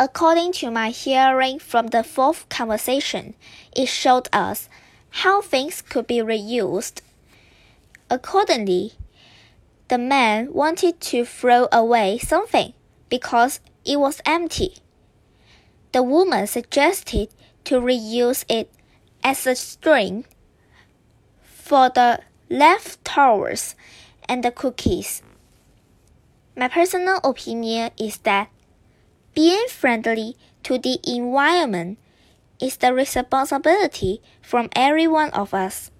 According to my hearing from the fourth conversation, it showed us how things could be reused. Accordingly, the man wanted to throw away something because it was empty. The woman suggested to reuse it as a string for the leftovers and the cookies. My personal opinion is that being friendly to the environment is the responsibility from every one of us.